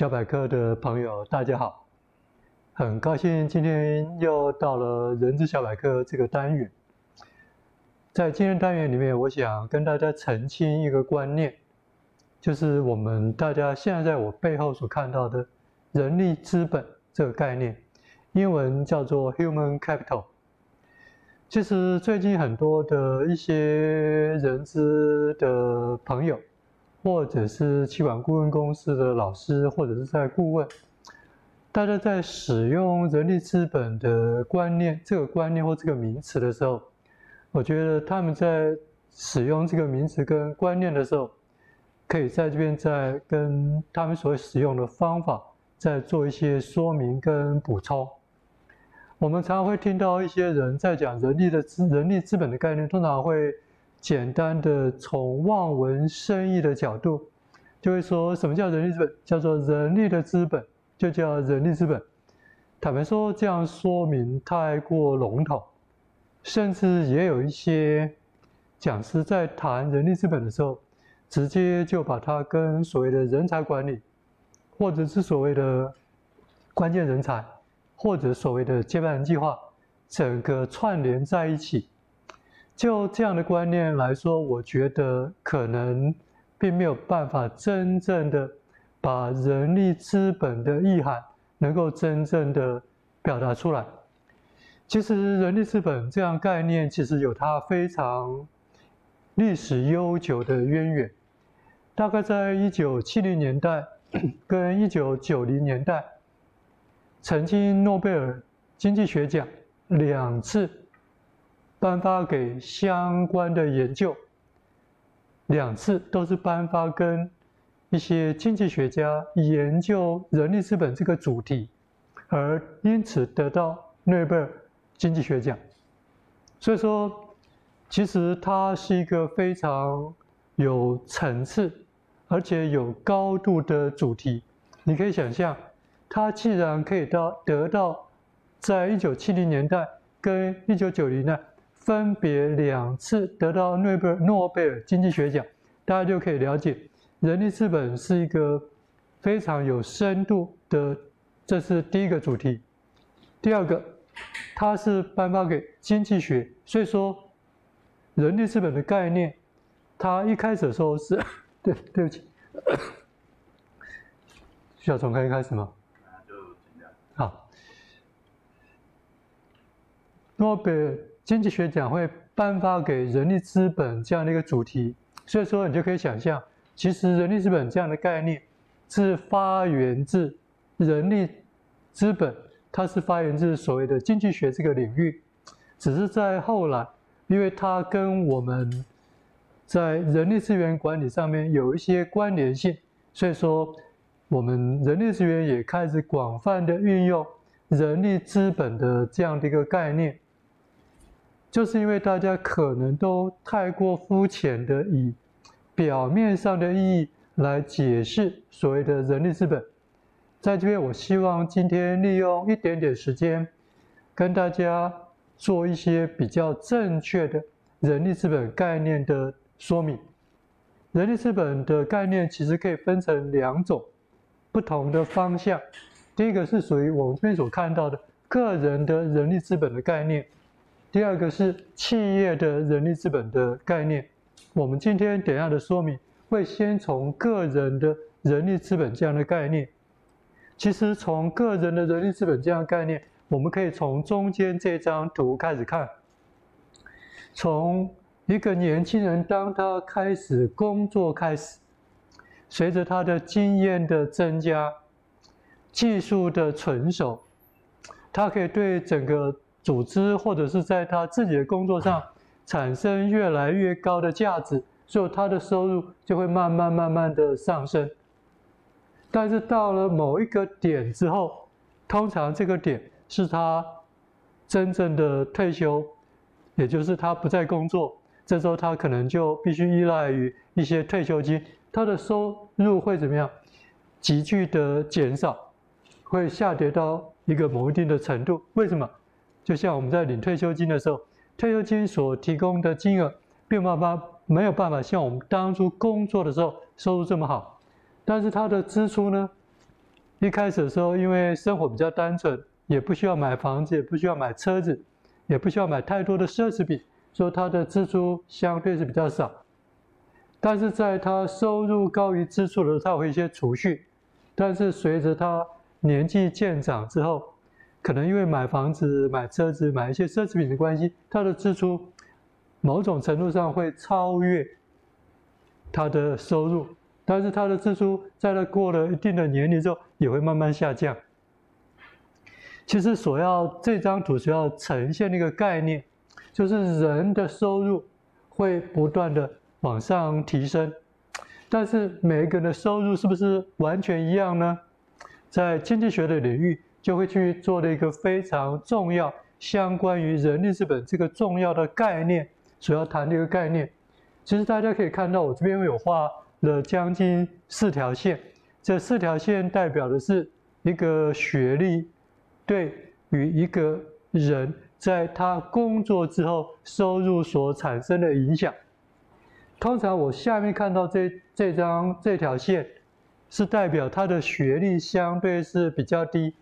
小百科的朋友，大家好！很高兴今天又到了人资小百科这个单元。在今天单元里面，我想跟大家澄清一个观念，就是我们大家现在在我背后所看到的人力资本这个概念，英文叫做 human capital。其实最近很多的一些人资的朋友，或者是企管顾问公司的老师，或者是在顾问，大家在使用人力资本的观念，这个观念或这个名词的时候，我觉得他们在使用这个名词跟观念的时候，可以在这边再跟他们所使用的方法再做一些说明跟补充。我们常常会听到一些人在讲人力的资人力资本的概念，通常会。简单的从望文生义的角度，就会说什么叫人力资本？叫做人力的资本，就叫人力资本。坦白说，这样说明太过笼统，甚至也有一些讲师在谈人力资本的时候，直接就把它跟所谓的人才管理，或者是所谓的关键人才，或者所谓的接班人计划，整个串联在一起。就这样的观念来说，我觉得可能并没有办法真正的把人力资本的意涵能够真正的表达出来。其实，人力资本这样概念其实有它非常历史悠久的渊源，大概在一九七零年代跟一九九零年代，曾经诺贝尔经济学奖两次。颁发给相关的研究，两次都是颁发跟一些经济学家研究人力资本这个主题，而因此得到诺贝尔经济学奖。所以说，其实它是一个非常有层次，而且有高度的主题。你可以想象，它既然可以到得到在一九七零年代跟一九九零年代。分别两次得到诺贝尔诺贝尔经济学奖，大家就可以了解，人力资本是一个非常有深度的，这是第一个主题。第二个，它是颁发给经济学，所以说人力资本的概念，它一开始的时候是，对，对不起，需要从开开始吗？好，诺贝尔。经济学奖会颁发给人力资本这样的一个主题，所以说你就可以想象，其实人力资本这样的概念是发源自人力资本，它是发源自所谓的经济学这个领域，只是在后来，因为它跟我们在人力资源管理上面有一些关联性，所以说我们人力资源也开始广泛的运用人力资本的这样的一个概念。就是因为大家可能都太过肤浅的以表面上的意义来解释所谓的人力资本，在这边我希望今天利用一点点时间，跟大家做一些比较正确的人力资本概念的说明。人力资本的概念其实可以分成两种不同的方向，第一个是属于我们这边所看到的个人的人力资本的概念。第二个是企业的人力资本的概念，我们今天等下的说明会先从个人的人力资本这样的概念。其实从个人的人力资本这样概念，我们可以从中间这张图开始看。从一个年轻人当他开始工作开始，随着他的经验的增加，技术的成熟，他可以对整个。组织或者是在他自己的工作上产生越来越高的价值，所以他的收入就会慢慢慢慢的上升。但是到了某一个点之后，通常这个点是他真正的退休，也就是他不再工作，这时候他可能就必须依赖于一些退休金，他的收入会怎么样？急剧的减少，会下跌到一个某一定的程度。为什么？就像我们在领退休金的时候，退休金所提供的金额并没有办法没有办法像我们当初工作的时候收入这么好，但是他的支出呢，一开始的时候，因为生活比较单纯，也不需要买房子，也不需要买车子，也不需要买太多的奢侈品，所以他的支出相对是比较少。但是在他收入高于支出的时候，他会一些储蓄。但是随着他年纪渐长之后，可能因为买房子、买车子、买一些奢侈品的关系，他的支出某种程度上会超越他的收入。但是他的支出在他过了一定的年龄之后，也会慢慢下降。其实所要这张图所要呈现的一个概念，就是人的收入会不断的往上提升，但是每一个人的收入是不是完全一样呢？在经济学的领域，就会去做了一个非常重要、相关于人力资本这个重要的概念，所要谈的一个概念。其实大家可以看到，我这边有画了将近四条线，这四条线代表的是一个学历对于一个人在他工作之后收入所产生的影响。通常我下面看到这这张这条线，是代表他的学历相对是比较低，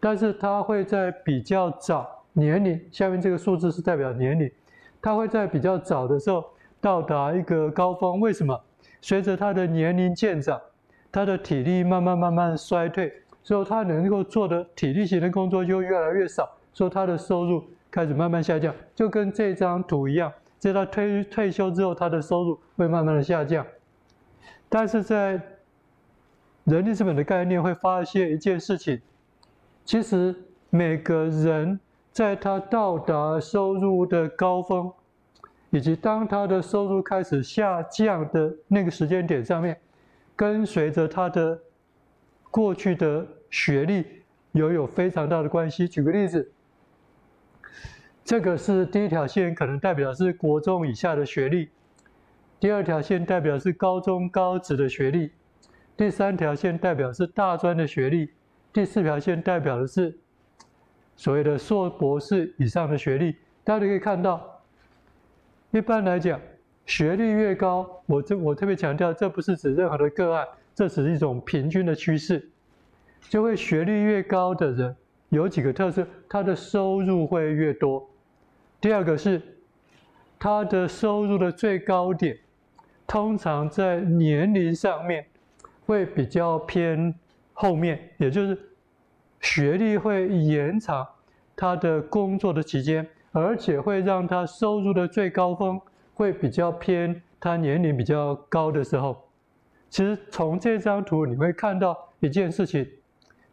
但是他会在比较早年龄，下面这个数字是代表年龄，他会在比较早的时候到达一个高峰。为什么？随着他的年龄渐长，他的体力慢慢慢慢衰退，所以他能够做的体力型的工作就越来越少，所以他的收入开始慢慢下降，就跟这张图一样。在他退退休之后，他的收入会慢慢的下降，但是在人力资本的概念会发现一件事情，其实每个人在他到达收入的高峰，以及当他的收入开始下降的那个时间点上面，跟随着他的过去的学历有有非常大的关系。举个例子。这个是第一条线，可能代表是国中以下的学历；第二条线代表是高中高职的学历；第三条线代表是大专的学历；第四条线代表的是所谓的硕博士以上的学历。大家可以看到，一般来讲，学历越高，我这我特别强调，这不是指任何的个案，这只是一种平均的趋势。就会学历越高的人有几个特色，他的收入会越多。第二个是，他的收入的最高点，通常在年龄上面会比较偏后面，也就是学历会延长他的工作的期间，而且会让他收入的最高峰会比较偏他年龄比较高的时候。其实从这张图你会看到一件事情，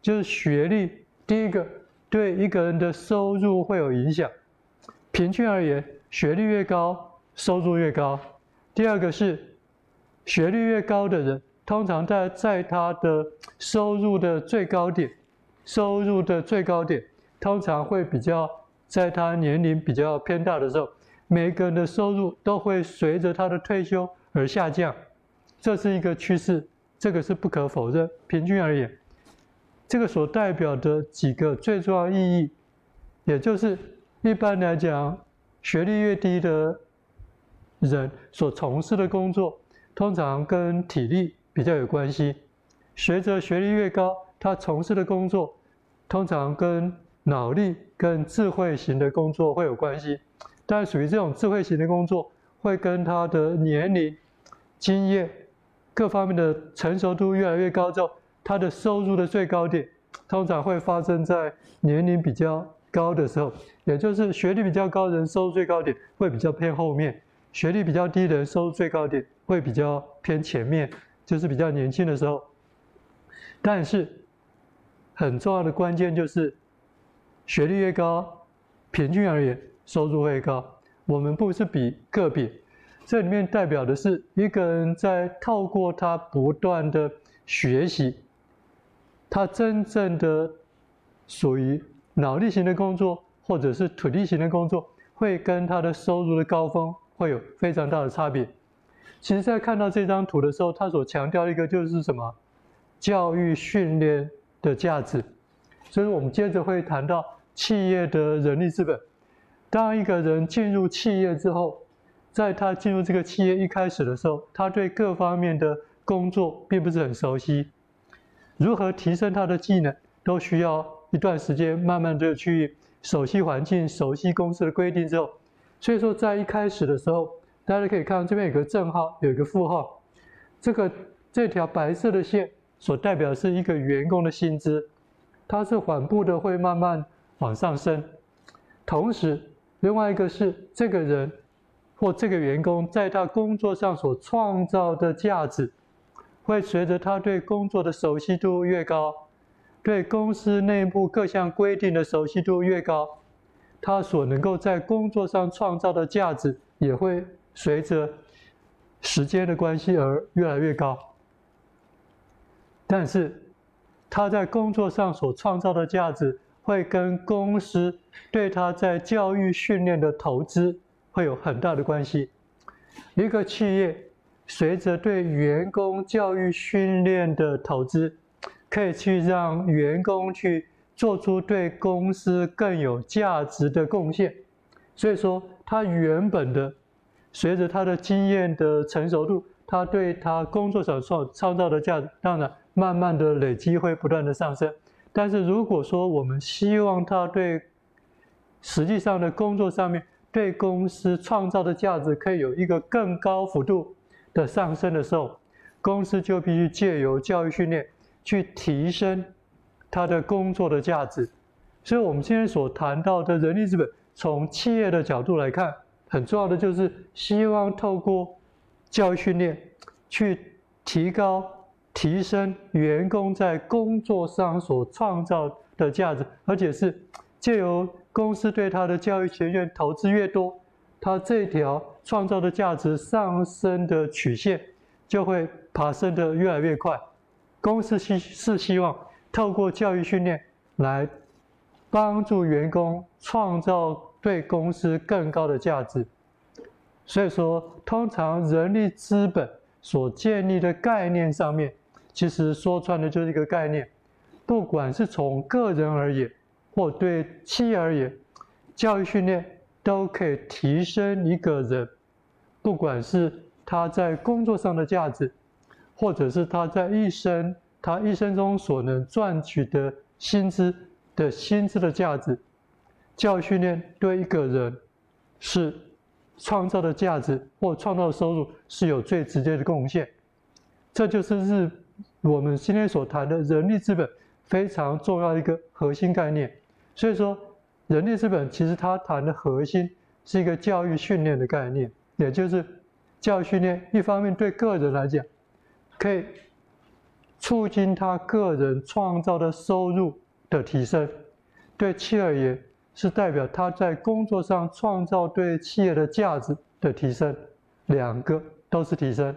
就是学历第一个对一个人的收入会有影响。平均而言，学历越高，收入越高。第二个是，学历越高的人，通常在在他的收入的最高点，收入的最高点，通常会比较在他年龄比较偏大的时候，每个人的收入都会随着他的退休而下降，这是一个趋势，这个是不可否认。平均而言，这个所代表的几个最重要意义，也就是。一般来讲，学历越低的人所从事的工作，通常跟体力比较有关系。随着学历越高，他从事的工作，通常跟脑力、跟智慧型的工作会有关系。但属于这种智慧型的工作，会跟他的年龄、经验各方面的成熟度越来越高之后，他的收入的最高点，通常会发生在年龄比较高的时候，也就是学历比较高的人收入最高点会比较偏后面，学历比较低的人收入最高点会比较偏前面，就是比较年轻的时候。但是很重要的关键就是，学历越高，平均而言收入会高。我们不是比个别，这里面代表的是一个人在透过他不断的学习，他真正的属于。脑力型的工作，或者是体力型的工作，会跟他的收入的高峰会有非常大的差别。其实，在看到这张图的时候，他所强调一个就是什么？教育训练的价值。所以我们接着会谈到企业的人力资本。当一个人进入企业之后，在他进入这个企业一开始的时候，他对各方面的工作并不是很熟悉，如何提升他的技能，都需要一段时间，慢慢的去熟悉环境、熟悉公司的规定之后。所以说，在一开始的时候，大家可以看到这边有个正号，有一个负号，这个这条白色的线所代表是一个员工的薪资，它是缓步的会慢慢往上升。同时，另外一个是这个人或这个员工在他工作上所创造的价值，会随着他对工作的熟悉度越高，对公司内部各项规定的熟悉度越高，他所能够在工作上创造的价值也会随着时间的关系而越来越高。但是，他在工作上所创造的价值，会跟公司对他在教育训练的投资会有很大的关系。一个企业随着对员工教育训练的投资，可以去让员工去做出对公司更有价值的贡献。所以说，他原本的随着他的经验的成熟度，他对他工作上创创造的价值，当然慢慢的累积会不断的上升。但是如果说我们希望他对实际上的工作上面对公司创造的价值可以有一个更高幅度的上升的时候，公司就必须借由教育训练去提升他的工作的价值。所以，我们今天所谈到的人力资本，从企业的角度来看，很重要的就是希望透过教育训练去提高。提升员工在工作上所创造的价值，而且是借由公司对他的教育学院投资越多，他这条创造的价值上升的曲线就会爬升的越来越快。公司希是希望透过教育训练来帮助员工创造对公司更高的价值。所以说，通常人力资本所建立的概念上面。其实说穿了就是一个概念，不管是从个人而言，或对企业而言，教育训练都可以提升一个人，不管是他在工作上的价值，或者是他在一生他一生中所能赚取的薪资的薪资的价值，教育训练对一个人是创造的价值或创造的收入是有最直接的贡献，这就是日。我们今天所谈的人力资本非常重要的一个核心概念，所以说人力资本其实它谈的核心是一个教育训练的概念，也就是教育训练一方面对个人来讲，可以促进他个人创造的收入的提升，对企业而言是代表他在工作上创造对企业的价值的提升，两个都是提升。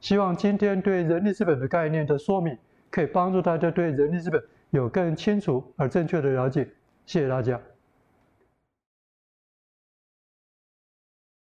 希望今天对人力资本的概念的说明，可以帮助大家对人力资本有更清楚而正确的了解。谢谢大家。